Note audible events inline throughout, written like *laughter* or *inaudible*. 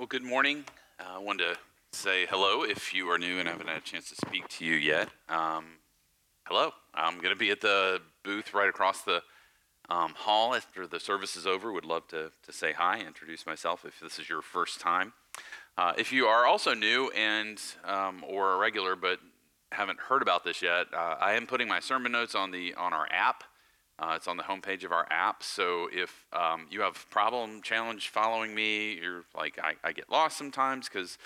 Well, good morning. Uh, I wanted to say hello if you are new and haven't had a chance to speak to you yet. Um, hello. I'm going to be at the booth right across the um, hall after the service is over. Would love to, to say hi, introduce myself if this is your first time. Uh, if you are also new and um, or a regular but haven't heard about this yet, uh, I am putting my sermon notes on the on our app. Uh, it's on the homepage of our app. So if um, you have problem, challenge following me, you're like I, I get lost sometimes because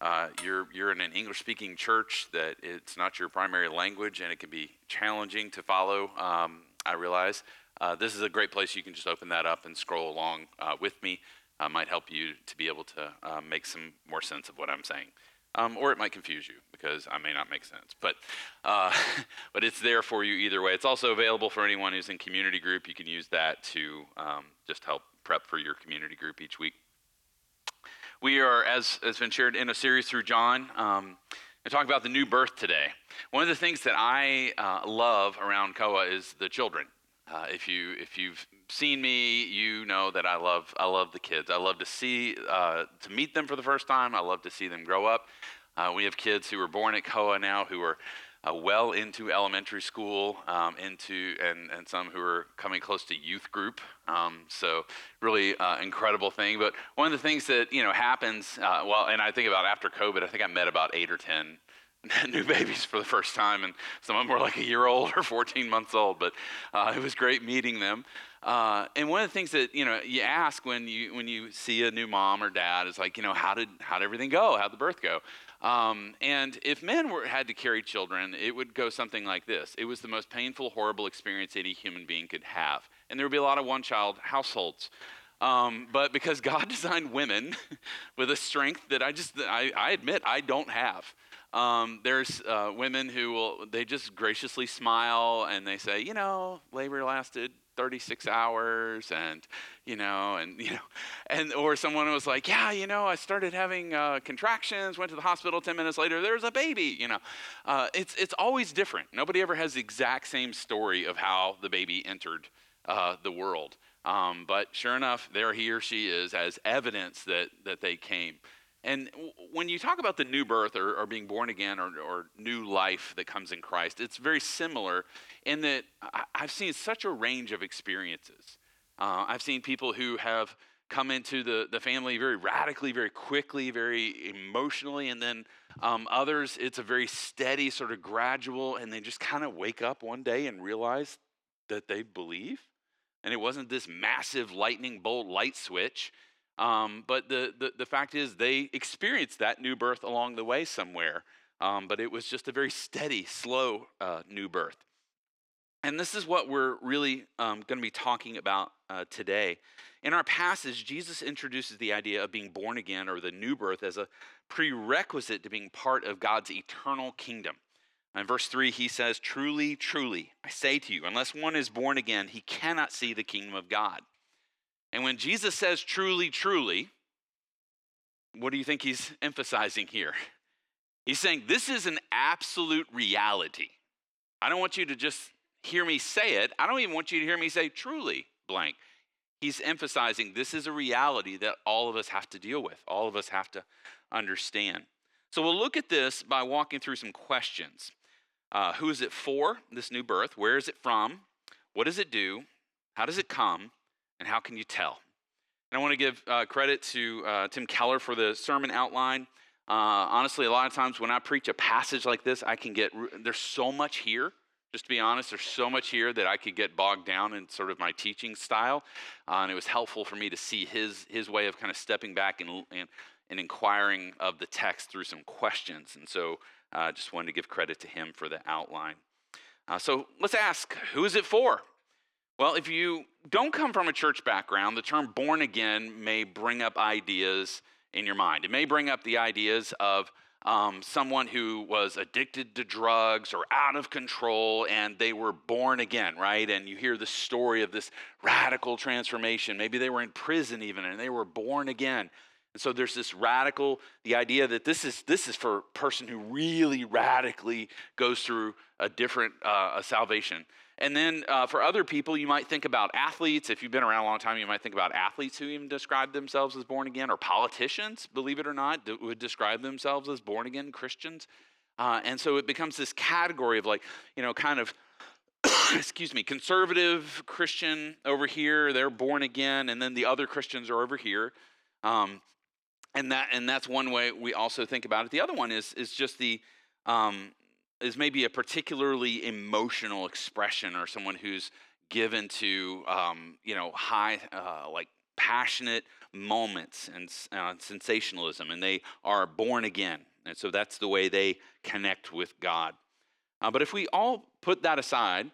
uh, you're you're in an English-speaking church that it's not your primary language and it can be challenging to follow. Um, I realize uh, this is a great place you can just open that up and scroll along uh, with me. Uh, might help you to be able to uh, make some more sense of what I'm saying um, or it might confuse you because I may not make sense. But, uh, *laughs* but it's there for you either way. It's also available for anyone who's in community group. You can use that to um, just help prep for your community group each week. We are, as has been shared, in a series through John. Um, and talk about the new birth today. One of the things that I uh, love around Koa is the children. Uh, if you if you've seen me, you know that I love I love the kids. I love to see uh, to meet them for the first time. I love to see them grow up. Uh, we have kids who are born at Koa now who are uh, well into elementary school, um, into and and some who are coming close to youth group. Um, so really uh, incredible thing. But one of the things that you know happens uh, well, and I think about after COVID, I think I met about eight or ten *laughs* new babies for the first time, and some of them were like a year old or 14 months old. But uh, it was great meeting them. Uh, and one of the things that you know you ask when you when you see a new mom or dad is like, you know, how did how did everything go? How did the birth go? Um, and if men were, had to carry children, it would go something like this. It was the most painful, horrible experience any human being could have. And there would be a lot of one-child households. Um, but because God *laughs* designed women *laughs* with a strength that I just, I, I admit, I don't have. Um, there's uh, women who will, they just graciously smile and they say, you know, labor lasted 36 hours and, you know, and, *laughs* you know, and, or someone was like, yeah, you know, I started having uh, contractions, went to the hospital 10 minutes later, there's a baby, you know. Uh, it's, it's always different. Nobody ever has the exact same story of how the baby entered uh, the world. Um, but sure enough, there he or she is as evidence that, that they came. And when you talk about the new birth or, or being born again or, or, new life that comes in Christ, it's very similar in that I, have seen such a range of experiences. Uh, I've seen people who have come into the, the family very radically, very quickly, very emotionally, and then um, others, it's a very steady, sort of gradual, and they just kind of wake up one day and realize that they believe. And it wasn't this massive lightning bolt light switch. Um, but the, the, the, fact is, they experienced that new birth along the way somewhere. Um, but it was just a very steady, slow uh, new birth. And this is what we're really um, going to be talking about uh, today. In our passage, Jesus introduces the idea of being born again or the new birth as a prerequisite to being part of God's eternal kingdom. In verse 3, he says, Truly, truly, I say to you, unless one is born again, he cannot see the kingdom of God. And when Jesus says truly, truly, what do you think he's *laughs* emphasizing here? He's saying this is an absolute reality. I don't want you to just hear me say it. I don't even want you to hear me say truly blank. He's emphasizing this is a reality that all of us have to deal with, all of us have to understand. So we'll look at this by walking through some questions. Uh, who is it for, this new birth? Where is it from? What does it do? How does it come? And how can you tell? And I want to give uh, credit to uh, Tim Keller for the sermon outline. Uh, honestly, a lot of times when I preach a passage like this, I can get, there's so much here. Just to be honest, there's so much here that I could get bogged down in sort of my teaching style. Uh, and it was helpful for me to see his, his way of kind of stepping back and, and, and inquiring of the text through some questions. And so I uh, just wanted to give credit to him for the outline. Uh, so let's ask who is it for? Well, if you don't come from a church background, the term born again may bring up ideas in your mind. It may bring up the ideas of um, someone who was addicted to drugs or out of control and they were born again, right? And you hear the story of this radical transformation. Maybe they were in prison even and they were born again. And so there's this radical, the idea that this is this is for a person who really radically goes through a different uh, a salvation. And then uh, for other people, you might think about athletes. If you've been around a long time, you might think about athletes who even describe themselves as born again, or politicians, believe it or not, would describe themselves as born again Christians. Uh, and so it becomes this category of like, you know, kind of *coughs* excuse me, conservative Christian over here, they're born again, and then the other Christians are over here. Um, and that and that's one way we also think about it. The other one is is just the um, is maybe a particularly emotional expression or someone who's given to um, you know high uh, like passionate moments and uh, sensationalism, and they are born again, and so that's the way they connect with God. Uh, but if we all put that aside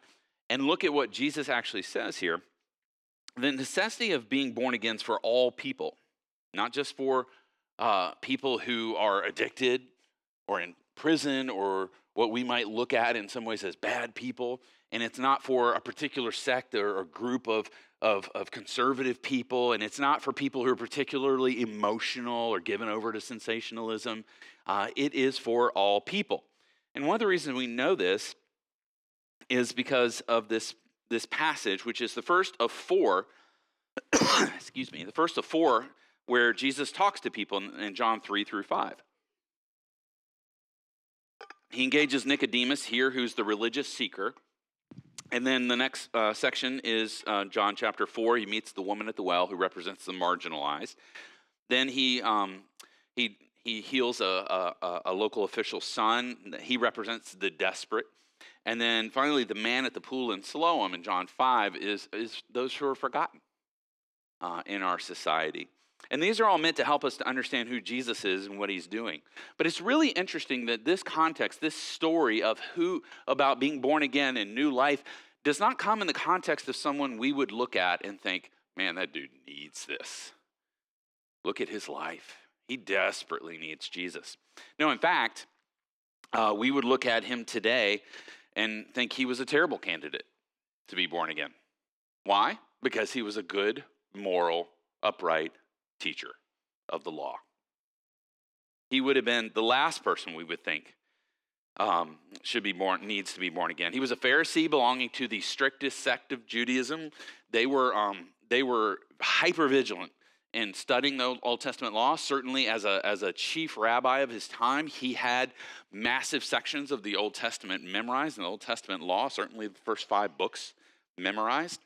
and look at what Jesus actually says here, the necessity of being born again is for all people, not just for uh, people who are addicted or in prison or what we might look at in some ways as bad people. And it's not for a particular sect or, group of, of, of, conservative people. And it's not for people who are particularly emotional or given over to sensationalism. Uh, it is for all people. And one of the reasons we know this is because of this, this passage, which is the first of four, *coughs* excuse me, the first of four where Jesus talks to people in John 3 through 5. He engages Nicodemus here, who's the religious seeker. And then the next uh, section is uh, John chapter 4. He meets the woman at the well who represents the marginalized. Then he, um, he, he heals a, a, a local official's son. He represents the desperate. And then finally, the man at the pool in Siloam in John 5 is, is those who are forgotten uh, in our society. And these are all meant to help us to understand who Jesus is and what he's doing. But it's really interesting that this context, this story of who about being born again and new life does not come in the context of someone we would look at and think, "Man, that dude needs this." Look at his life. He desperately needs Jesus. No, in fact, uh, we would look at him today and think he was a terrible candidate to be born again. Why? Because he was a good, moral, upright teacher of the law. He would have been the last person we would think um, should be born, needs to be born again. He was a Pharisee belonging to the strictest sect of Judaism. They were, um, they were hyper vigilant in studying the Old Testament law. Certainly, as a, as a chief rabbi of his time, he had massive sections of the Old Testament memorized, and the Old Testament law, certainly the first five books memorized.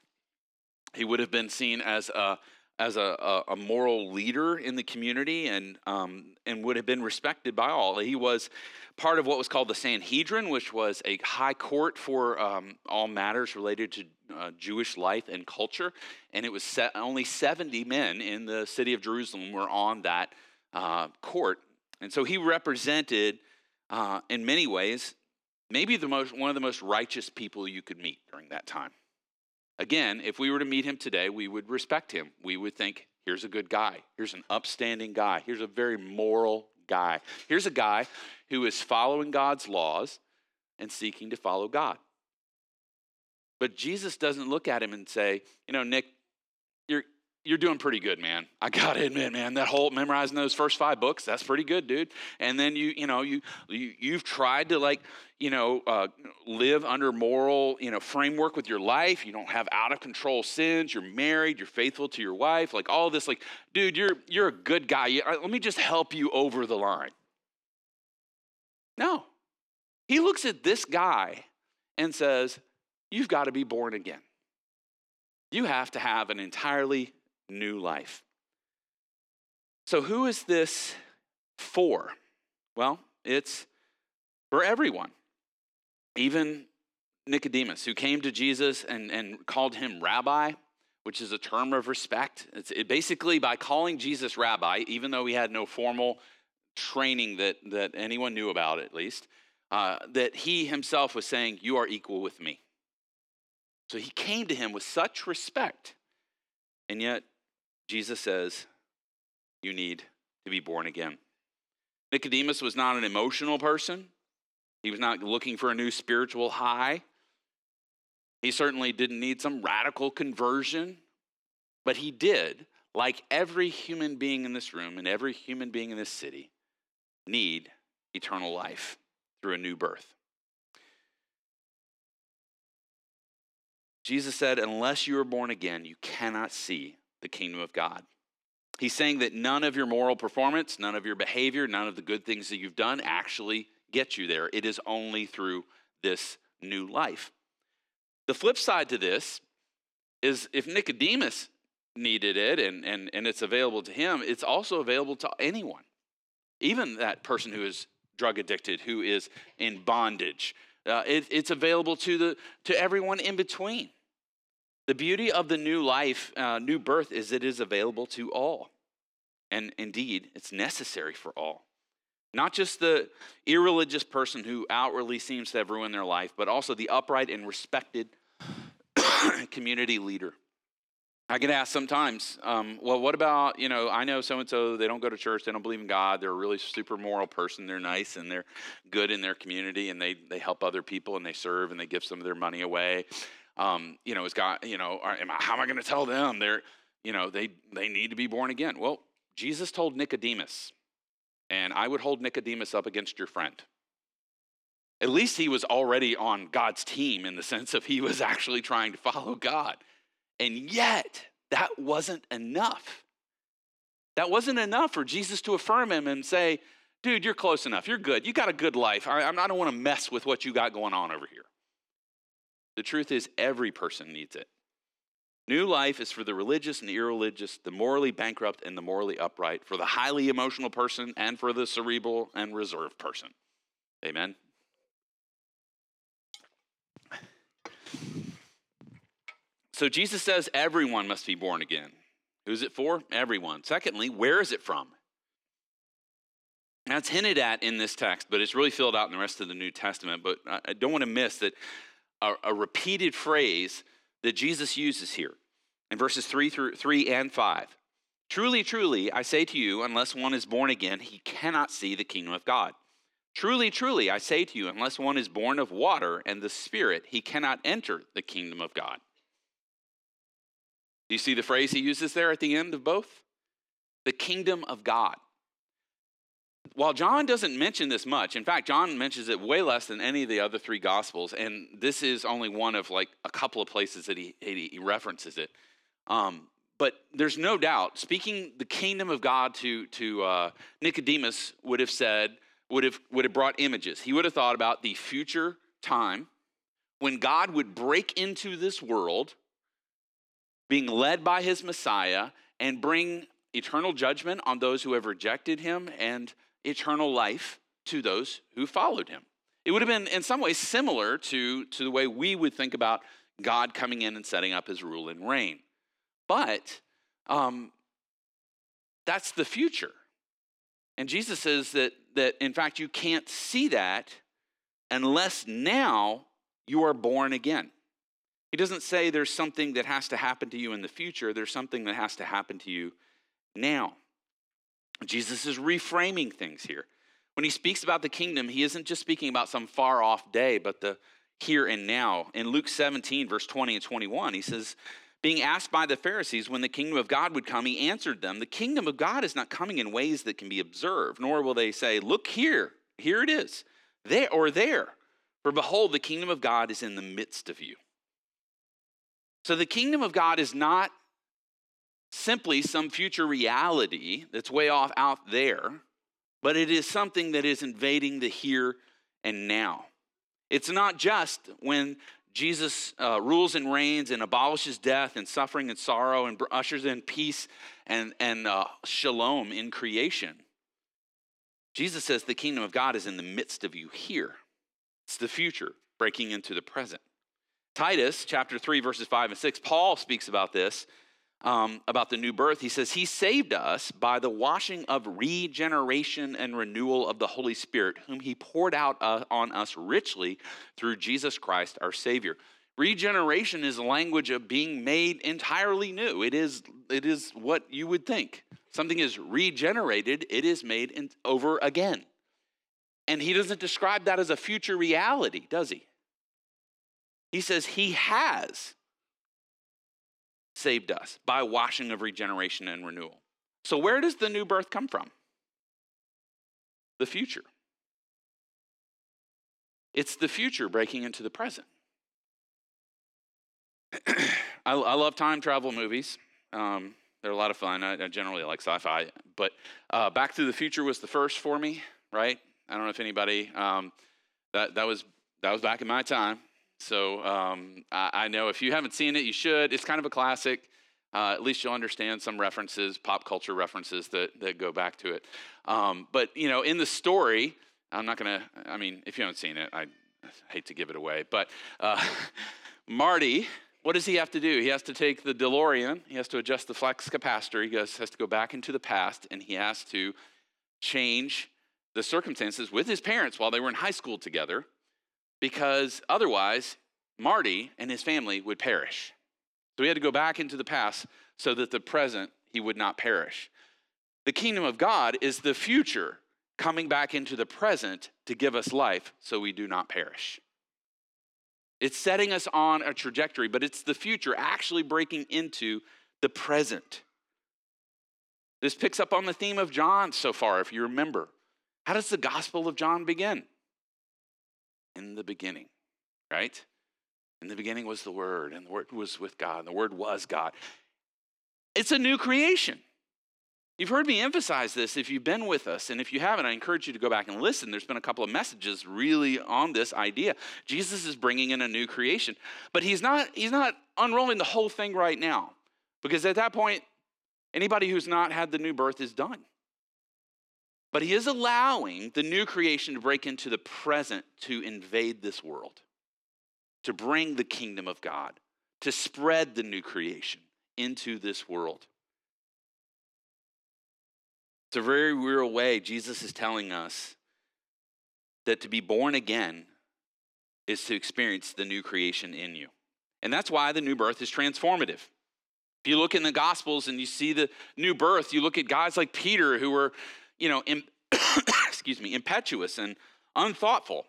He would have been seen as a as a, a, moral leader in the community and, um, and would have been respected by all. He was part of what was called the Sanhedrin, which was a high court for um, all matters related to uh, Jewish life and culture. And it was set, only 70 men in the city of Jerusalem were on that uh, court. And so he represented, uh, in many ways, maybe the most, one of the most righteous people you could meet during that time. Again, if we were to meet him today, we would respect him. We would think, here's a good guy. Here's an upstanding guy. Here's a very moral guy. Here's a guy who is following God's laws and seeking to follow God. But Jesus doesn't look at him and say, you know, Nick, you're, doing pretty good, man. I gotta admit, man, that whole memorizing those first five books, that's pretty good, dude. And then you, you know, you, you you've tried to like, you know, uh, live under moral, you know, framework with your life. You don't have out of control sins. You're married. You're faithful to your wife. Like all this, like, dude, you're you're a good guy. Uh, let me just help you over the line. No, he looks at this guy and says, "You've got to be born again. You have to have an entirely new life. So, who is this for? Well, it's for everyone, even Nicodemus, who came to Jesus and, and called him rabbi, which is a term of respect. It's it basically by calling Jesus rabbi, even though he had no formal training that, that anyone knew about, at least, uh, that he himself was saying, You are equal with me. So he came to him with such respect, and yet Jesus says, You need to be born again. Nicodemus was not an emotional person, he was not looking for a new spiritual high. He certainly didn't need some radical conversion, but he did, like every human being in this room and every human being in this city, need eternal life through a new birth. Jesus said, Unless you are born again, you cannot see the kingdom of God. He's saying that none of your moral performance, none of your behavior, none of the good things that you've done actually get you there. It is only through this new life. The flip side to this is if Nicodemus needed it and, and, and it's available to him, it's also available to anyone, even that person who is drug addicted, who is in bondage. Uh, it, it's available to, the, to everyone in between. The beauty of the new life, uh, new birth, is it is available to all. And indeed, it's necessary for all. Not just the irreligious person who outwardly seems to have ruined their life, but also the upright and respected *coughs* community leader. I get asked sometimes, um, well, what about, you know, I know so and so, they don't go to church, they don't believe in God, they're a really super moral person, they're nice and they're good in their community and they, they help other people and they serve and they give some of their money away. Um, you know, is God, you know, how am I going to tell them they're, you know, they, they need to be born again? Well, Jesus told Nicodemus, and I would hold Nicodemus up against your friend. At least he was already on God's team in the *laughs* sense of he was actually trying to follow God. And yet, that wasn't enough. That wasn't enough for Jesus to affirm him and say, dude, you're close enough. You're good. You got a good life. I, I don't want to mess with what you got going on over here. The truth is, every person needs it. New life is for the religious and irreligious, the morally bankrupt and the morally upright, for the highly emotional person and for the cerebral and reserved person. Amen. So Jesus says everyone must be born again. Who's it for? Everyone. Secondly, where is it from? That's hinted at in this text, but it's really filled out in the rest of the New Testament. But I don't want to miss that a, a repeated phrase that Jesus uses here in verses 3 through 3 and 5. Truly, truly, I say to you, unless one is born again, he cannot see the kingdom of God. Truly, truly, I say to you, unless one is born of water and the Spirit, he cannot enter the kingdom of God. Do you see the phrase he uses there at the end of both? The kingdom of God. While John doesn't mention this much, in fact, John mentions it way less than any of the other three gospels, and this is only one of like a couple of places that he, he references it. Um, but there's no doubt, speaking the kingdom of God to, to uh, Nicodemus would have said, would have, would have brought images. He would have thought about the future time when God would break into this world being led by his Messiah and bring eternal judgment on those who have rejected him and eternal life to those who followed him. It would have been, in some ways, similar to, to the way we would think about God coming in and setting up his rule and reign. But um, that's the future. And Jesus says that, that, in fact, you can't see that unless now you are born again. He doesn't say there's something that has to happen to you in the future, there's something that has to happen to you now. Jesus is reframing things here. When he speaks about the kingdom, he isn't just speaking about some far off day, but the here and now. In Luke 17, verse 20 and 21, he says, being asked by the Pharisees when the kingdom of God would come, he answered them, The kingdom of God is not coming in ways that can be observed, nor will they say, Look here, here it is, there or there. For behold, the kingdom of God is in the midst of you. So the kingdom of God is not simply some future reality that's way off out there, but it is something that is invading the here and now. It's not just when Jesus uh, rules and reigns and abolishes death and suffering and sorrow and ushers in peace and, and uh, shalom in creation. Jesus says the kingdom of God is in the midst of you here. It's the future breaking into the present. Titus chapter 3, verses 5 and 6, Paul speaks about this, um, about the new birth. He says, He saved us by the washing of regeneration and renewal of the Holy Spirit, whom He poured out uh, on us richly through Jesus Christ our Savior. Regeneration is a language of being made entirely new. It is, it is what you would think. Something is regenerated, it is made in, over again. And he doesn't describe that as a future reality, does he? He says he has saved us by washing of regeneration and renewal. So, where does the new birth come from? The future. It's the future breaking into the present. *clears throat* I, I, love time travel movies. Um, they're a lot of fun. I, I generally like sci fi. But uh, Back to the Future was the first for me, right? I don't know if anybody, um, that, that, was, that was back in my time. So um, I, I, know if you haven't seen it, you should. It's kind of a classic. Uh, at least you'll understand some references, pop culture references that, that go back to it. Um, but, you know, in the story, I'm not going to, I mean, if you haven't seen it, I hate to give it away. But uh, *laughs* Marty, what does he have to do? He has to take the DeLorean, he has to adjust the flux capacitor, he has to go back into the past, and he has to change the circumstances with his parents while they were in high school together because otherwise, Marty and his family would perish. So he had to go back into the past so that the present he would not perish. The kingdom of God is the future coming back into the present to give us life so we do not perish. It's setting us on a trajectory, but it's the future actually breaking into the present. This picks up on the theme of John so far, if you remember. How does the Gospel of John begin? In the beginning, right? In the beginning was the Word, and the Word was with God, and the Word was God. It's a new creation. You've heard me emphasize this if you've been with us, and if you haven't, I encourage you to go back and listen. There's been a couple of messages really on this idea. Jesus is bringing in a new creation, but he's not he's not unrolling the whole thing right now, because at that point, anybody who's not had the new birth is done. But he is allowing the new creation to break into the present to invade this world, to bring the kingdom of God, to spread the new creation into this world. It's a very real way Jesus is telling us that to be born again is to experience the new creation in you. And that's why the new birth is transformative. If you look in the Gospels and you see the new birth, you look at guys like Peter who were, you know, Im- *coughs* excuse me, impetuous and unthoughtful.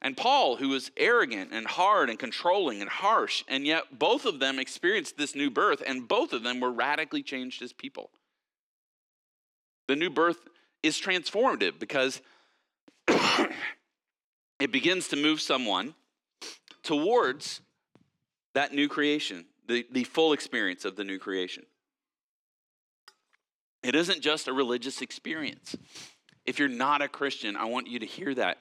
And Paul, who was arrogant and hard and controlling and harsh, and yet both of them experienced this new birth, and both of them were radically changed as people. The new birth is transformative because *coughs* it begins to move someone towards that new creation, the, the full experience of the new creation. It isn't just a religious experience. If you're not a Christian, I want you to hear that.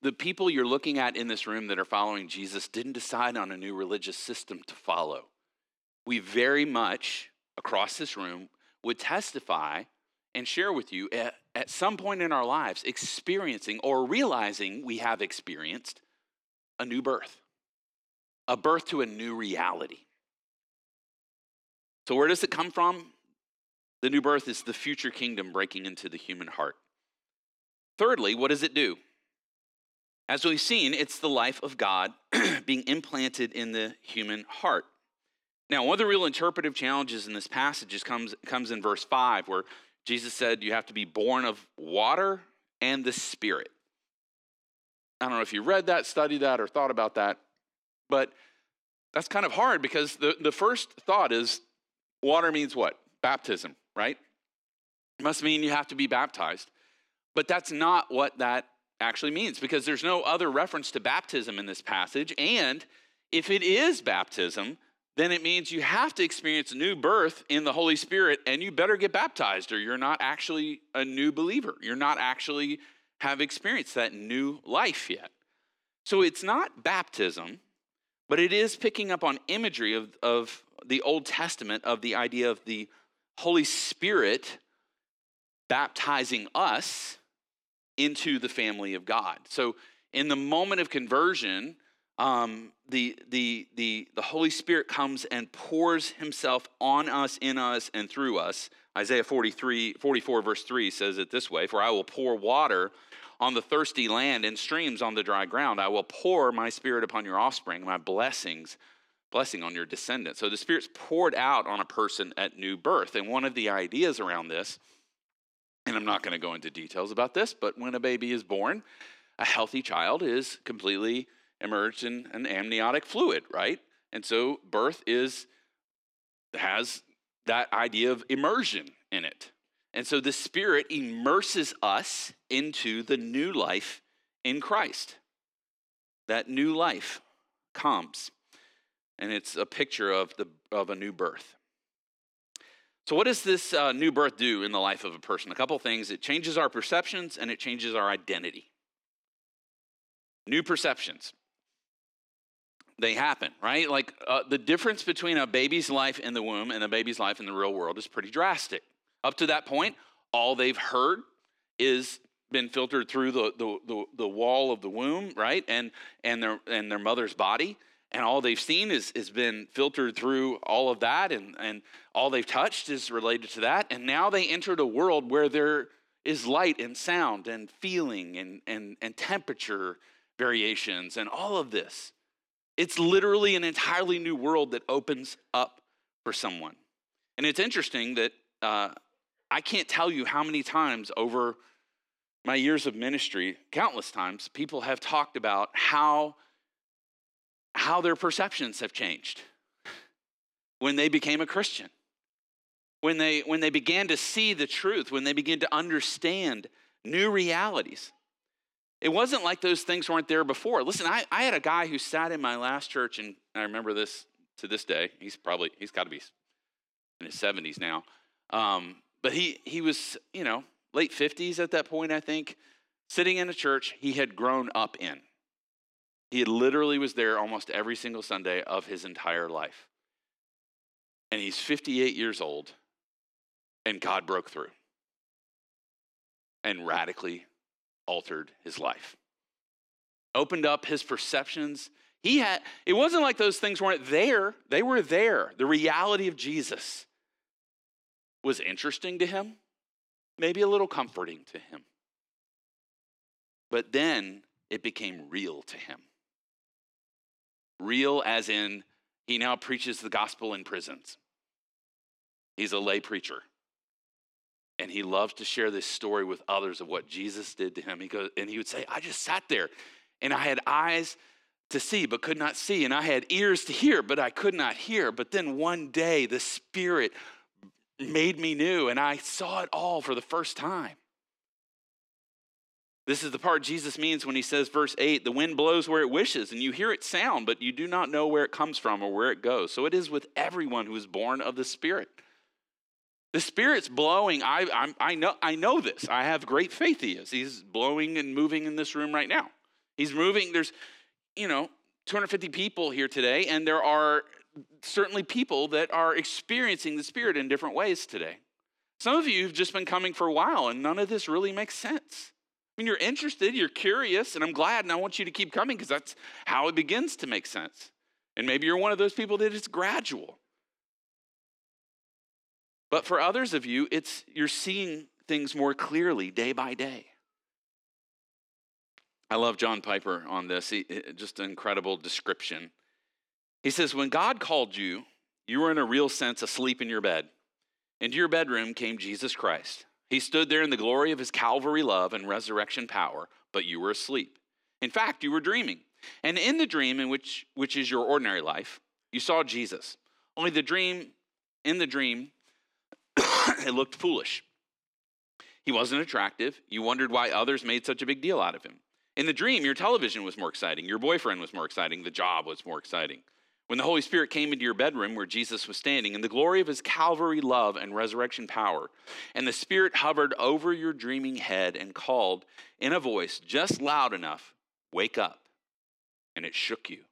The people you're looking at in this room that are following Jesus didn't decide on a new religious system to follow. We very much, across this room, would testify and share with you at, at some point in our lives experiencing or realizing we have experienced a new birth, a birth to a new reality. So, where does it come from? The new birth is the future kingdom breaking into the human heart. Thirdly, what does it do? As we've seen, it's the life of God *clears throat* being implanted in the human heart. Now, one of the real interpretive challenges in this passage comes, comes in verse 5, where Jesus said you have to be born of water and the Spirit. I don't know if you read that, studied that, or thought about that, but that's kind of hard because the, the first thought is water means what? Baptism, right? It must mean you have to be baptized. But that's not what that actually means because there's no other reference to baptism in this passage. And if it is baptism, then it means you have to experience new birth in the Holy Spirit and you better get baptized or you're not actually a new believer. You're not actually have experienced that new life yet. So it's not baptism, but it is picking up on imagery of, of the Old Testament of the idea of the Holy Spirit baptizing us into the family of God. So in the moment of conversion, um, the, the, the, the Holy Spirit comes and pours himself on us, in us, and through us. Isaiah 43, 44, verse 3 says it this way For I will pour water on the thirsty land and streams on the dry ground. I will pour my spirit upon your offspring, my blessings, blessing on your descendants. So the Spirit's poured out on a person at new birth. And one of the ideas around this, and I'm not going to go into details about this, but when a baby is born, a healthy child is completely emerged in an amniotic fluid, right? And so birth is has that idea of immersion in it. And so the Spirit immerses us into the new life in Christ. That new life comes, and it's a picture of, the, of a new birth. So, what does this uh, new birth do in the life of a person? A couple things. It changes our perceptions and it changes our identity. New perceptions. They happen, right? Like uh, the difference between a baby's life in the womb and a baby's life in the real world is pretty drastic. Up to that point, all they've heard is been filtered through the, the, the, the, wall of the womb, right? And, and, their, and their mother's body. And all they've seen is, has been filtered through all of that. And, and all they've touched is related to that. And now they entered a world where there is light and sound and feeling and, and, and temperature variations and all of this. It's literally an entirely new world that opens up for someone. And it's interesting that uh, I can't tell you how many times over my years of ministry, countless times, people have talked about how, how their perceptions have changed when they became a Christian. When they, when they began to see the truth, when they began to understand new realities. It wasn't like those things weren't there before. Listen, I, I had a guy who sat in my last church, and I remember this to this day. He's probably, he's got to be in his 70s now. Um, but he, he was, you know, late 50s at that point, I think, sitting in a church he had grown up in. He literally was there almost every single Sunday of his entire life. And he's 58 years old, and God broke through and radically altered his life. Opened up his perceptions. He had it wasn't like those things weren't there. They were there. The reality of Jesus was interesting to him, maybe a little comforting to him. But then it became real to him. Real as in, he now preaches the gospel in prisons. He's a lay preacher. And he loves to share this story with others of what Jesus did to him. He goes, and he would say, I just sat there and I had eyes to see but could not see, and I had ears to hear but I could not hear. But then one day the Spirit made me new, and I saw it all for the first time. This is the part Jesus means when he says, verse 8, the wind blows where it wishes, and you hear it sound, but you do not know where it comes from or where it goes. So it is with everyone who is born of the Spirit. The Spirit's blowing. I, I'm, I, know, I know this. I have great faith he is. He's blowing and moving in this room right now. He's moving. There's, you know, 250 people here today, and there are certainly people that are experiencing the Spirit in different ways today. Some of you have just been coming for a while, and none of this really makes sense. Mean, you're interested, you're curious, and I'm glad, and I want you to keep coming because that's how it begins to make sense. And maybe you're one of those people that it's gradual. But for others of you, it's you're seeing things more clearly day by day. I love John Piper on this. He, just an incredible description. He says, When God called you, you were in a real sense asleep in your bed. Into your bedroom came Jesus Christ. He stood there in the glory of his Calvary love and resurrection power, but you were asleep. In fact, you were dreaming. And in the dream, in which, which is your ordinary life, you saw Jesus. Only the dream, in the dream, *coughs* it looked foolish. He wasn't attractive. You wondered why others made such a big deal out of him. In the dream, your television was more exciting, your boyfriend was more exciting, the job was more exciting. When the Holy Spirit came into your bedroom where Jesus was standing, in the glory of his Calvary love and resurrection power, and the Spirit hovered over your dreaming head and called in a voice just loud enough, Wake up. And it shook you.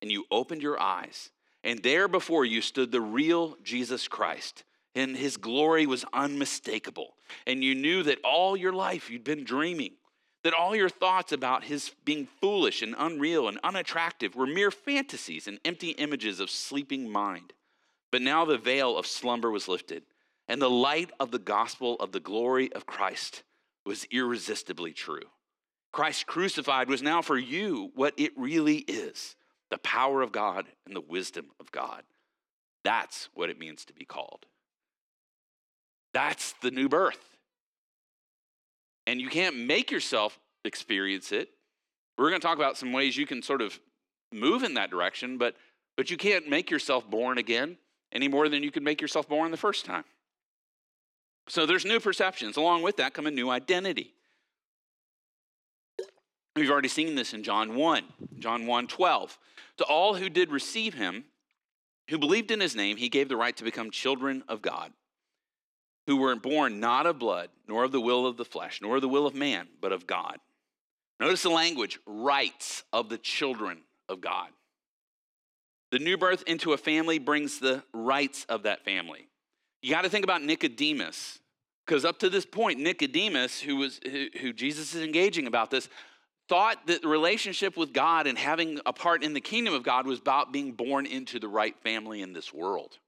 And you opened your eyes, and there before you stood the real Jesus Christ. And his glory was unmistakable. And you knew that all your life you'd been dreaming that all your thoughts about his being foolish and unreal and unattractive were mere fantasies and empty images of sleeping mind. But now the veil of slumber was lifted, and the light of the gospel of the glory of Christ was irresistibly true. Christ crucified was now for you what it really is the power of God and the wisdom of God. That's what it means to be called. That's the new birth and you can't make yourself experience it. We're going to talk about some ways you can sort of move in that direction, but but you can't make yourself born again. any more than you could make yourself born the first time. So there's new perceptions. Along with that come a new identity. We've already seen this in John 1, John 1 12. To all who did receive him, who believed in his name, he gave the right to become children of God, who were born not of blood, nor of the will of the flesh, nor of the will of man, but of God. Notice the language rights of the children of God. The new birth into a family brings the rights of that family. You got to think about Nicodemus, because up to this point, Nicodemus, who was who, who Jesus is engaging about this, thought that the relationship with God and having a part in the kingdom of God was about being born into the right family in this world.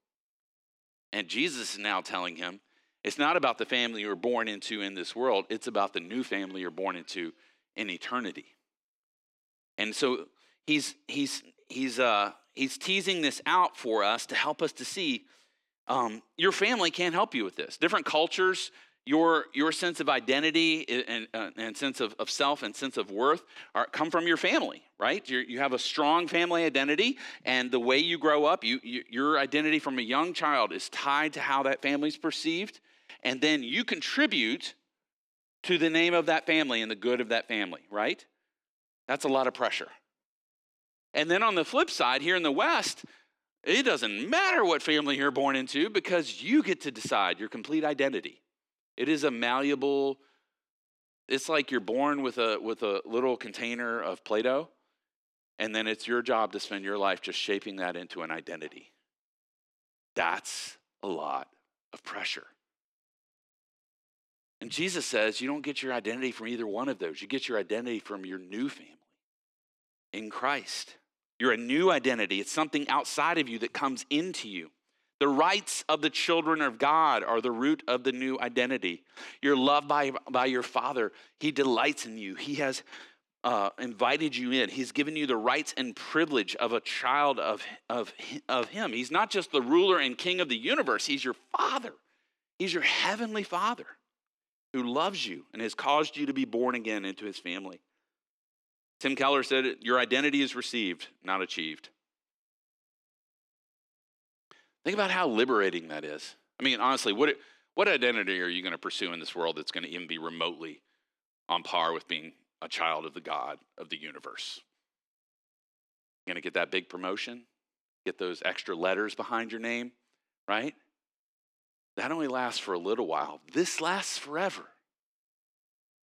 And Jesus is now telling him it's not about the family you're born into in this world, it's about the new family you're born into in eternity. And so he's he's he's uh he's teasing this out for us to help us to see um, your family can't help you with this. Different cultures, your, your sense of identity and, uh, and sense of, of self and sense of worth are, come from your family, right? You're, you have a strong family identity, and the way you grow up, you, you, your identity from a young child is tied to how that family's perceived, and then you contribute to the name of that family and the good of that family, right? That's a lot of pressure. And then on the flip side, here in the West, it doesn't matter what family you're born into because you get to decide your complete identity. It is a malleable, it's like you're born with a, with a little container of Play Doh, and then it's your job to spend your life just shaping that into an identity. That's a lot of pressure. And Jesus says you don't get your identity from either one of those. You get your identity from your new family in Christ. You're a new identity. It's something outside of you that comes into you. The rights of the children of God are the root of the new identity. You're loved by, by your Father. He delights in you. He has uh, invited you in. He's given you the rights and privilege of a child of, of, of Him. He's not just the ruler and king of the universe, He's your Father. He's your heavenly Father who loves you and has caused you to be born again into His family. Tim Keller said, Your identity is received, not achieved. Think about how liberating that is. I mean, honestly, what, what identity are you going to pursue in this world that's going to even be remotely on par with being a child of the God of the universe? You're going to get that big promotion, get those extra letters behind your name, right? That only lasts for a little while. This lasts forever.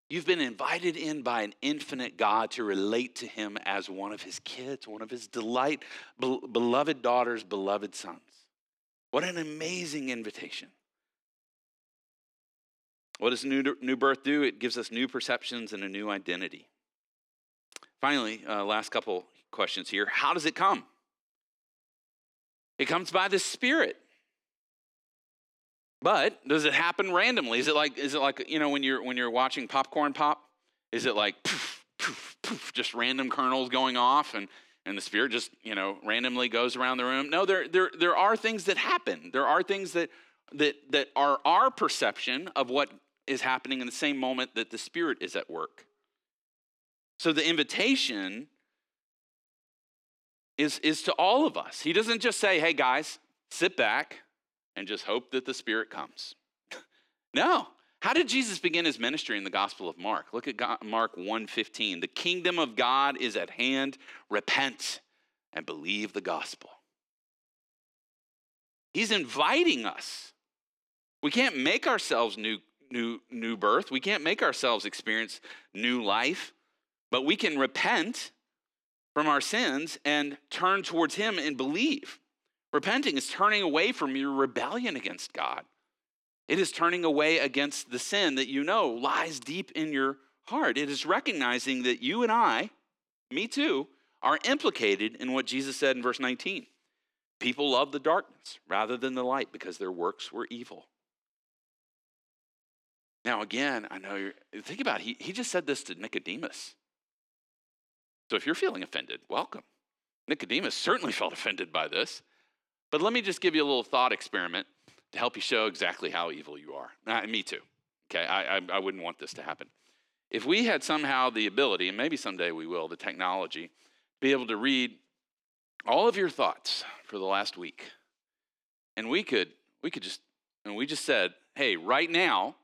You've been invited in by an infinite God to relate to him as one of his kids, one of his delight, beloved daughters, beloved sons. What an amazing invitation. What does new, new birth do? It gives us new perceptions and a new identity. Finally, uh, last couple questions here. How does it come? It comes by the Spirit. But does it happen randomly? Is it like is it like you know when you're when you're watching popcorn pop? Is it like poof, poof, poof, just random kernels going off and and the spirit just you know randomly goes around the room? No, there there there are things that happen. There are things that that that are our perception of what is happening in the same moment that the spirit is at work. So the invitation is is to all of us. He doesn't just say, "Hey guys, sit back." And just hope that the Spirit comes. *laughs* no. How did Jesus begin his ministry in the Gospel of Mark? Look at God, Mark 1:15. The kingdom of God is at hand. Repent and believe the gospel. He's inviting us. We can't make ourselves new new new birth. We can't make ourselves experience new life, but we can repent from our sins and turn towards him and believe. Repenting is turning away from your rebellion against God. It is turning away against the sin that you know lies deep in your heart. It is recognizing that you and I, me too, are implicated in what Jesus said in verse 19. People love the darkness rather than the light because their works were evil. Now, again, I know you're, think about it, he, he just said this to Nicodemus. So if you're feeling offended, welcome. Nicodemus certainly felt offended by this. But let me just give you a little thought experiment to help you show exactly how evil you are. Uh, me too. Okay, I, I, I wouldn't want this to happen. If we had somehow the ability, and maybe someday we will, the technology, be able to read all of your thoughts for the last week and we could we could just and we just said, "Hey, right now,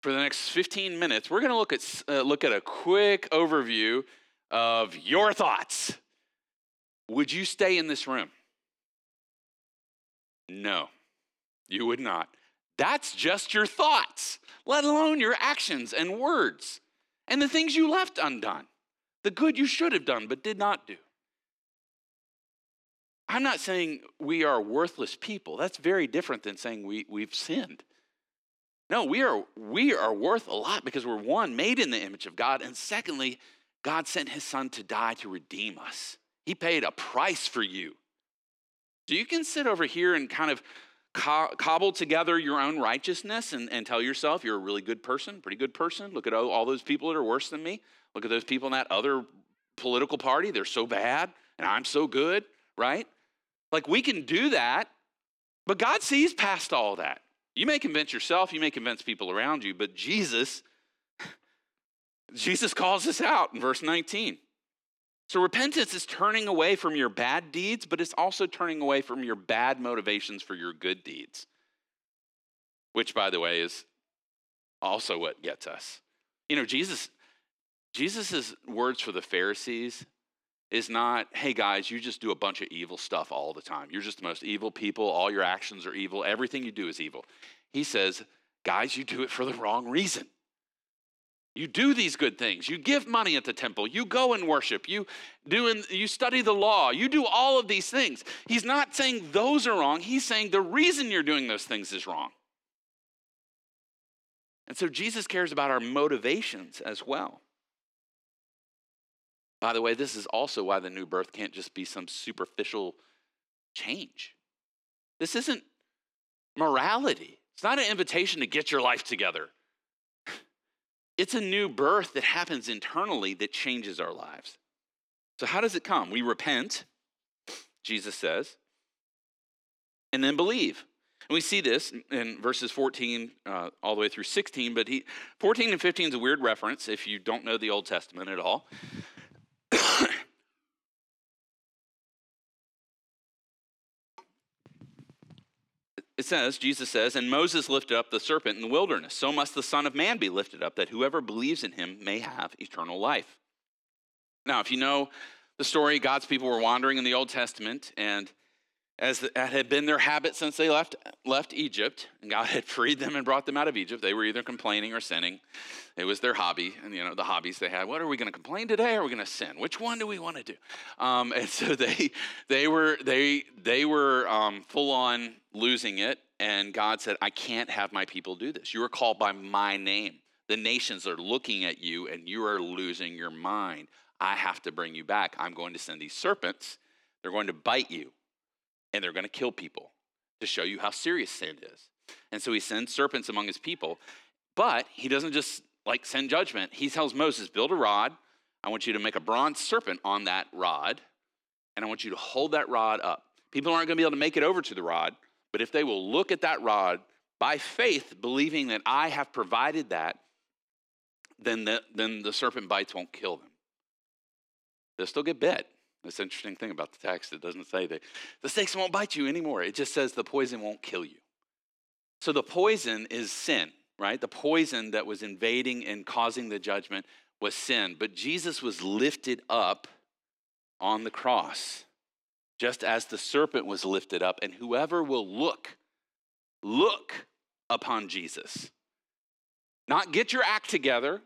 for the next 15 minutes, we're going to look at uh, look at a quick overview of your thoughts." Would you stay in this room? No, you would not. That's just your thoughts, let alone your actions and words and the things you left undone, the good you should have done but did not do. I'm not saying we are worthless people. That's very different than saying we, we've sinned. No, we are, we are worth a lot because we're one, made in the image of God, and secondly, God sent his son to die to redeem us. He paid a price for you. So you can sit over here and kind of co- cobble together your own righteousness and, and tell yourself you're a really good person, pretty good person. Look at all, all those people that are worse than me. Look at those people in that other political party. They're so bad, and I'm so good, right? Like we can do that, but God sees past all that. You may convince yourself, you may convince people around you, but Jesus, *laughs* Jesus calls us out in verse 19. So repentance is turning away from your bad deeds, but it's also turning away from your bad motivations for your good deeds. Which, by the way, is also what gets us. You know, Jesus, Jesus' words for the Pharisees is not, hey guys, you just do a bunch of evil stuff all the time. You're just the most evil people. All your actions are evil. Everything you do is evil. He says, guys, you do it for the wrong reason. You do these good things. You give money at the temple. You go and worship. You do and you study the law. You do all of these things. He's not saying those are wrong. He's saying the reason you're doing those things is wrong. And so Jesus cares about our motivations as well. By the way, this is also why the new birth can't just be some superficial change. This isn't morality. It's not an invitation to get your life together. It's a new birth that happens internally that changes our lives. So, how does it come? We repent, Jesus says, and then believe. And we see this in verses 14 uh, all the way through 16, but he, 14 and 15 is a weird reference if you don't know the Old Testament at all. It says, Jesus says, and Moses lifted up the serpent in the wilderness. So must the Son of Man be lifted up, that whoever believes in him may have eternal life. Now, if you know the story, God's people were wandering in the Old Testament, and as that had been their habit since they left, left Egypt, and God had freed them and brought them out of Egypt, they were either complaining or sinning. It was their hobby, and you know the hobbies they had. What are we going to complain today? Or are we going to sin? Which one do we want to do? Um, *laughs* and so they they were they they were um, full on losing it, and God said, "I can't have my people do this. You are called by my name. The nations are looking at you, and you are losing your mind. I have to bring you back. I'm going to send these serpents. They're going to bite you." And they're going to kill people to show you how serious sin is. And so he sends serpents among his people, but he doesn't just like send judgment. He tells Moses, build a rod. I want you to make a bronze serpent on that rod, and I want you to hold that rod up. People aren't going to be able to make it over to the rod, but if they will look at that rod by faith, believing that I have provided that, then the, then the serpent bites won't kill them. They'll still get bit, this interesting thing about the text. It doesn't say that the snakes won't bite you anymore. It just says the poison won't kill you. So the poison is sin, right? The poison that was invading and causing the judgment was sin. But Jesus was lifted up on the cross, just as the serpent was lifted up. And whoever will look, look upon Jesus, not get your act together,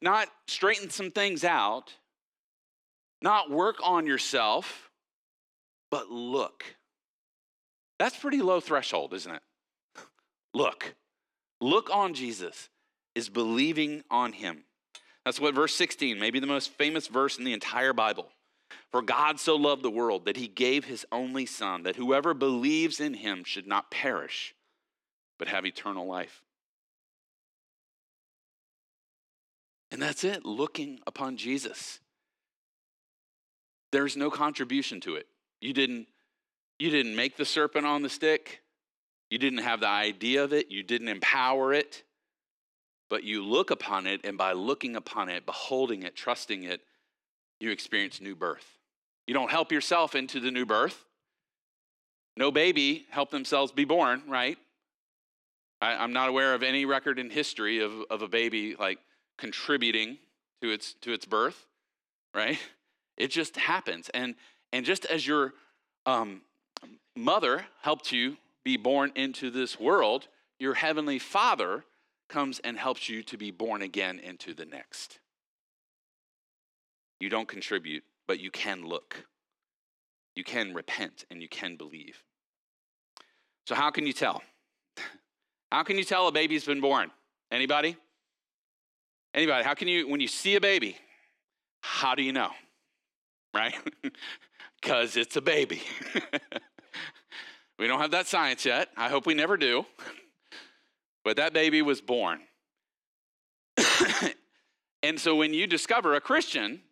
not straighten some things out not work on yourself, but look. That's pretty low threshold, isn't it? *laughs* Look. Look on Jesus is believing on him. That's what verse 16, maybe the most famous verse in the entire Bible. For God so loved the world that he gave his only Son, that whoever believes in him should not perish, but have eternal life. And that's it, looking upon Jesus. There's no contribution to it. You didn't, you didn't make the serpent on the stick. You didn't have the idea of it. You didn't empower it. But you look upon it, and by looking upon it, beholding it, trusting it, you experience new birth. You don't help yourself into the new birth. no baby helped themselves be born, right? I, am not aware of any record in history of, of a baby like contributing to its to its birth, right? It just happens. And and just as your um, mother helped you be born into this world, your heavenly Father comes and helps you to be born again into the next. You don't contribute, but you can look. You can repent and you can believe. So, how can you tell? *laughs* How can you tell a baby's been born? Anybody? Anybody? How can you, when you see a baby, how do you know? Right? *laughs* Because it's a baby. *laughs* we don't have that science yet. I hope we never do. But that baby was born. *coughs* and so when you discover a Christian,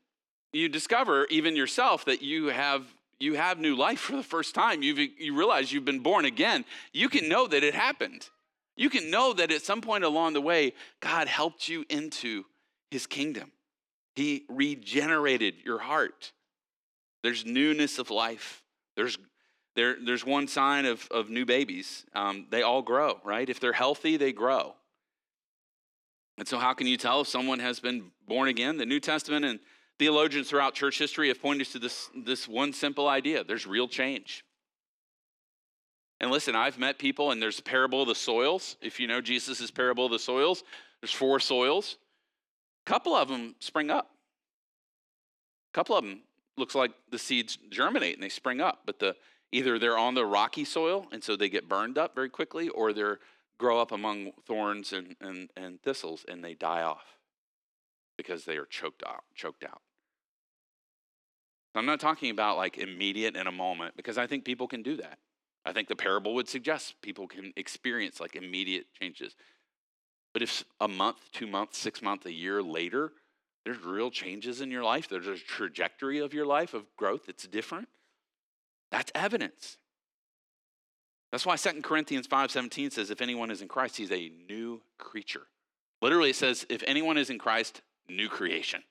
you discover even yourself that you have you have new life for the first time. you you realize you've been born again. You can know that it happened. You can know that at some point along the way, God helped you into his kingdom. He regenerated your heart. There's newness of life. There's, there, there's one sign of, of new babies. Um, they all grow, right? If they're healthy, they grow. And so, how can you tell if someone has been born again? The New Testament and theologians throughout church history have pointed to this, this one simple idea there's real change. And listen, I've met people, and there's a parable of the soils. If you know Jesus' parable of the soils, there's four soils. A couple of them spring up. A couple of them looks like the seeds germinate and they spring up, but the either they're on the rocky soil and so they get burned up very quickly, or they grow up among thorns and, and, and thistles and they die off because they are choked out, choked out. I'm not talking about like immediate in a moment because I think people can do that. I think the parable would suggest people can experience like immediate changes. But if a month, two months, six months, a year later, there's real changes in your life, there's a trajectory of your life of growth that's different, that's evidence. That's why 2 Corinthians 5:17 says if anyone is in Christ, he's a new creature. Literally it says if anyone is in Christ, new creation.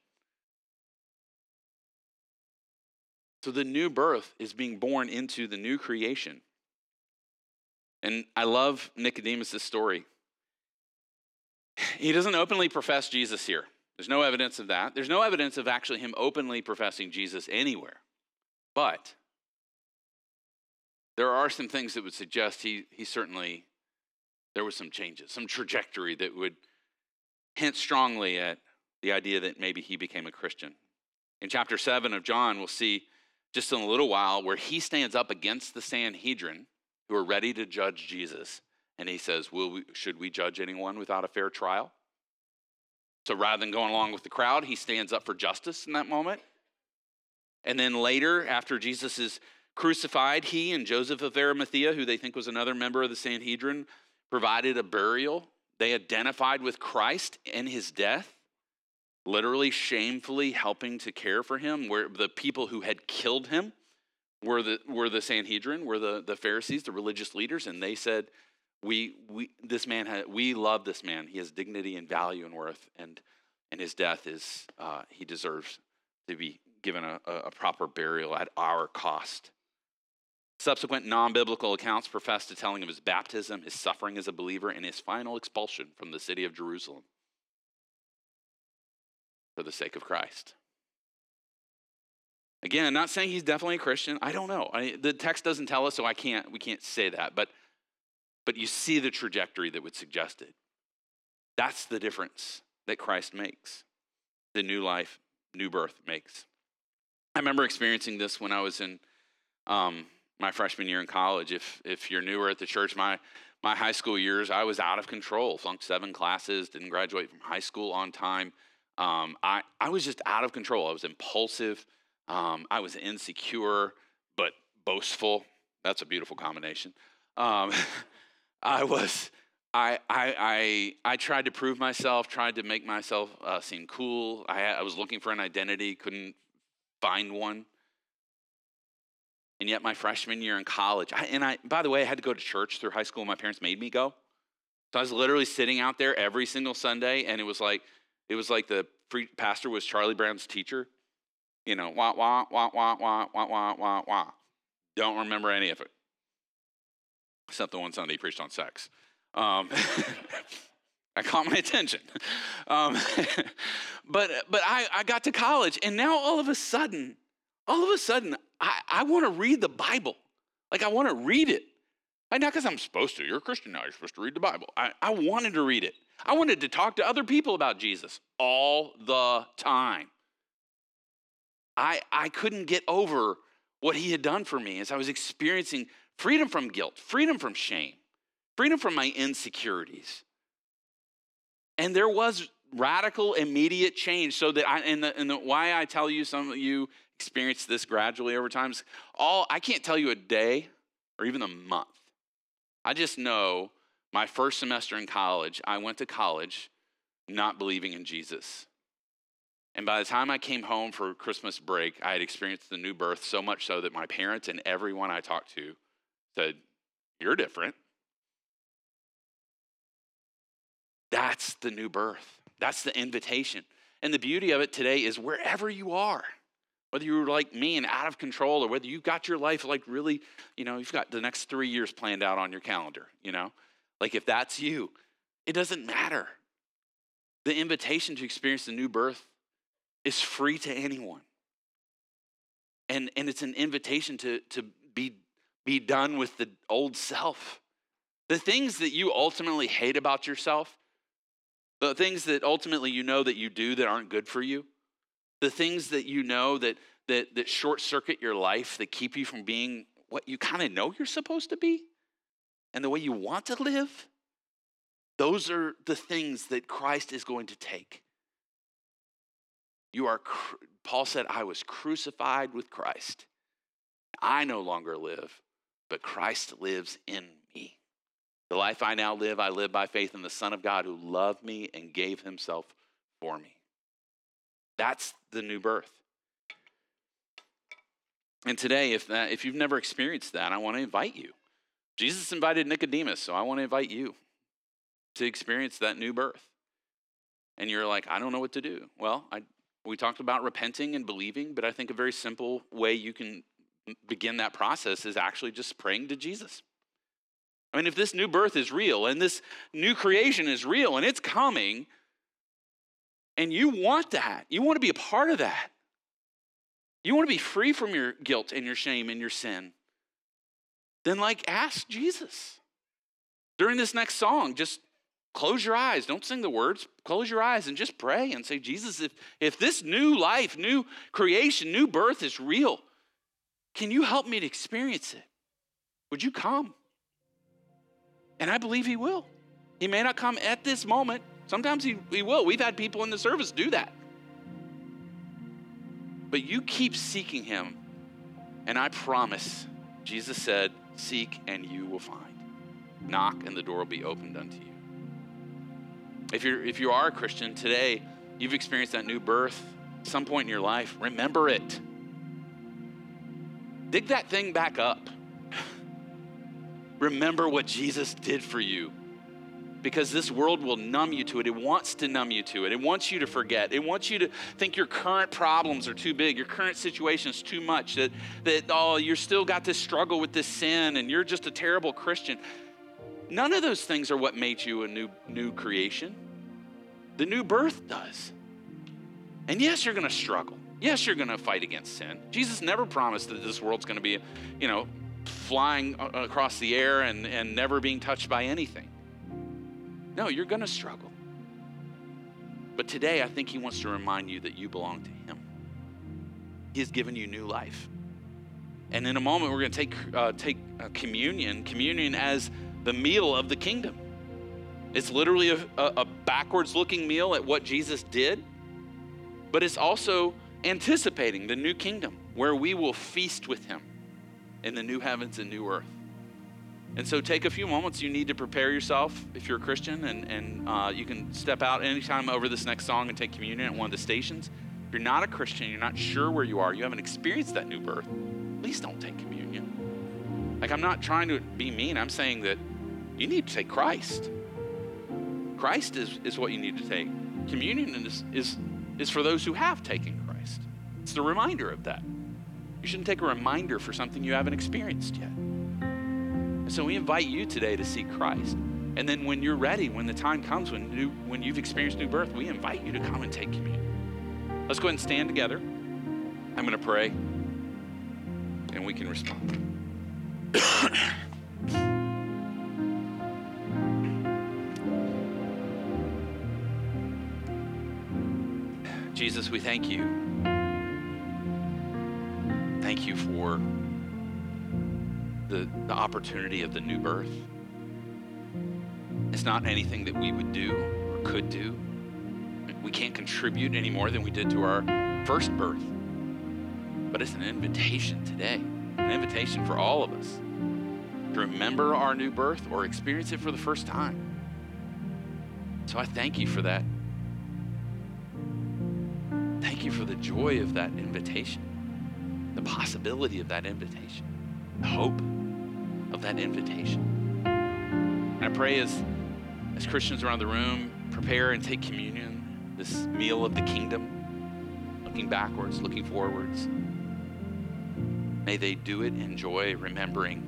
So the new birth is being born into the new creation. And I love Nicodemus' story. He doesn't openly profess Jesus here. There's no evidence of that. There's no evidence of actually him openly professing Jesus anywhere. But there are some things that would suggest he, he certainly, there was some changes, some trajectory that would hint strongly at the idea that maybe he became a Christian. In chapter 7 of John, we'll see just in a little while where he stands up against the Sanhedrin who are ready to judge Jesus. And he says, Will we, Should we judge anyone without a fair trial? So rather than going along with the crowd, he stands up for justice in that moment. And then later, after Jesus is crucified, he and Joseph of Arimathea, who they think was another member of the Sanhedrin, provided a burial. They identified with Christ in his death, literally shamefully helping to care for him, where the people who had killed him were the, were the Sanhedrin, were the, the Pharisees, the religious leaders, and they said, we, we, this man, had, we love this man. He has dignity and value and worth, and, and his death is, uh, he deserves to be given a, a proper burial at our cost. Subsequent non biblical accounts profess to telling of his baptism, his suffering as a believer, and his final expulsion from the city of Jerusalem for the sake of Christ. Again, not saying he's definitely a Christian. I don't know. I, the text doesn't tell us, so I can't. We can't say that. But, but you see the trajectory that would suggest it. That's the difference that Christ makes. The new life, new birth makes. I remember experiencing this when I was in um, my freshman year in college. If if you're newer at the church, my my high school years, I was out of control. Flunked seven classes, didn't graduate from high school on time. Um, I I was just out of control. I was impulsive. Um, I was insecure but boastful. That's a beautiful combination. Um, *laughs* I was. I, I, I, I tried to prove myself, tried to make myself uh, seem cool. I, I was looking for an identity, couldn't find one. And yet, my freshman year in college, I, and I, by the way, I had to go to church through high school. My parents made me go. So I was literally sitting out there every single Sunday, and it was like, it was like the pastor was Charlie Brown's teacher you know, wah, wah, wah, wah, wah, wah, wah, wah, wah. Don't remember any of it. Except the one Sunday he preached on sex. Um, *laughs* that caught my attention. Um, *laughs* but but I, I got to college, and now all of a sudden, all of a sudden, I, I want to read the Bible. Like I want to read it. Not because I'm supposed to. You're a Christian now. You're supposed to read the Bible. I, I wanted to read it. I wanted to talk to other people about Jesus all the time. I, I couldn't get over what he had done for me as I was experiencing freedom from guilt, freedom from shame, freedom from my insecurities. And there was radical, immediate change. So that I, and, the, and the, why I tell you, some of you experience this gradually over time. Is all I can't tell you a day or even a month. I just know my first semester in college, I went to college not believing in Jesus. And by the time I came home for Christmas break, I had experienced the new birth so much so that my parents and everyone I talked to said, You're different. That's the new birth. That's the invitation. And the beauty of it today is wherever you are, whether you're like me and out of control or whether you've got your life like really, you know, you've got the next three years planned out on your calendar, you know, like if that's you, it doesn't matter. The invitation to experience the new birth is free to anyone. And, and it's an invitation to, to be, be done with the old self. The things that you ultimately hate about yourself, the things that ultimately you know that you do that aren't good for you, the things that you know that, that, that short circuit your life, that keep you from being what you kind of know you're supposed to be and the way you want to live, those are the things that Christ is going to take you are, Paul said, I was crucified with Christ. I no longer live, but Christ lives in me. The life I now live, I live by faith in the Son of God who loved me and gave himself for me. That's the new birth. And today, if, that, if you've never experienced that, I want to invite you. Jesus invited Nicodemus, so I want to invite you to experience that new birth. And you're like, I don't know what to do. Well, I we talked about repenting and believing, but I think a very simple way you can begin that process is actually just praying to Jesus. I mean, if this new birth is real and this new creation is real and it's coming, and you want that, you want to be a part of that, you want to be free from your guilt and your shame and your sin, then like ask Jesus. During this next song, just Close your eyes. Don't sing the words. Close your eyes and just pray and say, Jesus, if, if this new life, new creation, new birth is real, can you help me to experience it? Would you come? And I believe He will. He may not come at this moment. Sometimes He, he will. We've had people in the service do that. But you keep seeking Him, and I promise, Jesus said, Seek and you will find. Knock and the door will be opened unto you. If you're if you are a Christian today, you've experienced that new birth some point in your life, remember it. Dig that thing back up. remember what Jesus did for you. Because this world will numb you to it. It wants to numb you to it. It wants you to forget. It wants you to think your current problems are too big, your current situation is too much, that, that oh, you're still got this struggle with this sin and you're just a terrible Christian. None of those things are what made you a new, new creation. The new birth does. And yes, you're going to struggle. Yes, you're going to fight against sin. Jesus never promised that this world's going to be, you know, flying across the air and, and never being touched by anything. No, you're going to struggle. But today, I think he wants to remind you that you belong to him. He has given you new life. And in a moment, we're going to take, uh, take uh, communion, communion as the meal of the kingdom. It's literally a, a, backwards looking meal at what Jesus did, but it's also anticipating the new kingdom where we will feast with him in the new heavens and new earth. And so take a few moments. You need to prepare yourself if you're a Christian, and, and uh, you can step out anytime over this next song and take communion at one of the stations. If you're not a Christian, you're not sure where you are, you haven't experienced that new birth, please don't take communion. Like, I'm not trying to be mean, I'm saying that you need to take Christ. Christ is, is what you need to take. Communion is, is, is for those who have taken. It's the reminder of that. You shouldn't take a reminder for something you haven't experienced yet. So we invite you today to seek Christ. And then when you're ready, when the time comes, when, new, when you've experienced new birth, we invite you to come and take communion. Let's go ahead and stand together. I'm going to pray, and we can respond. *coughs* Jesus, we. Thank you for the, the opportunity of the new birth. It's not anything that we would do or could do. We can't contribute any more than we did to our first birth. But it's an invitation today, an invitation for all of us to remember our new birth or experience it for the first time. So I thank you for that. Thank you for the joy of that invitation, the possibility of that invitation, the hope of that invitation. And I pray as, as Christians around the room prepare and take communion, this meal of the kingdom, looking backwards, looking forwards, may they do it in joy, remembering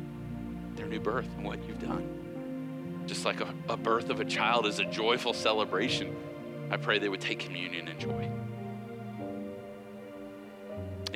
their new birth and what you've done. Just like a, a birth of a child is a joyful celebration, I pray they would take communion in joy.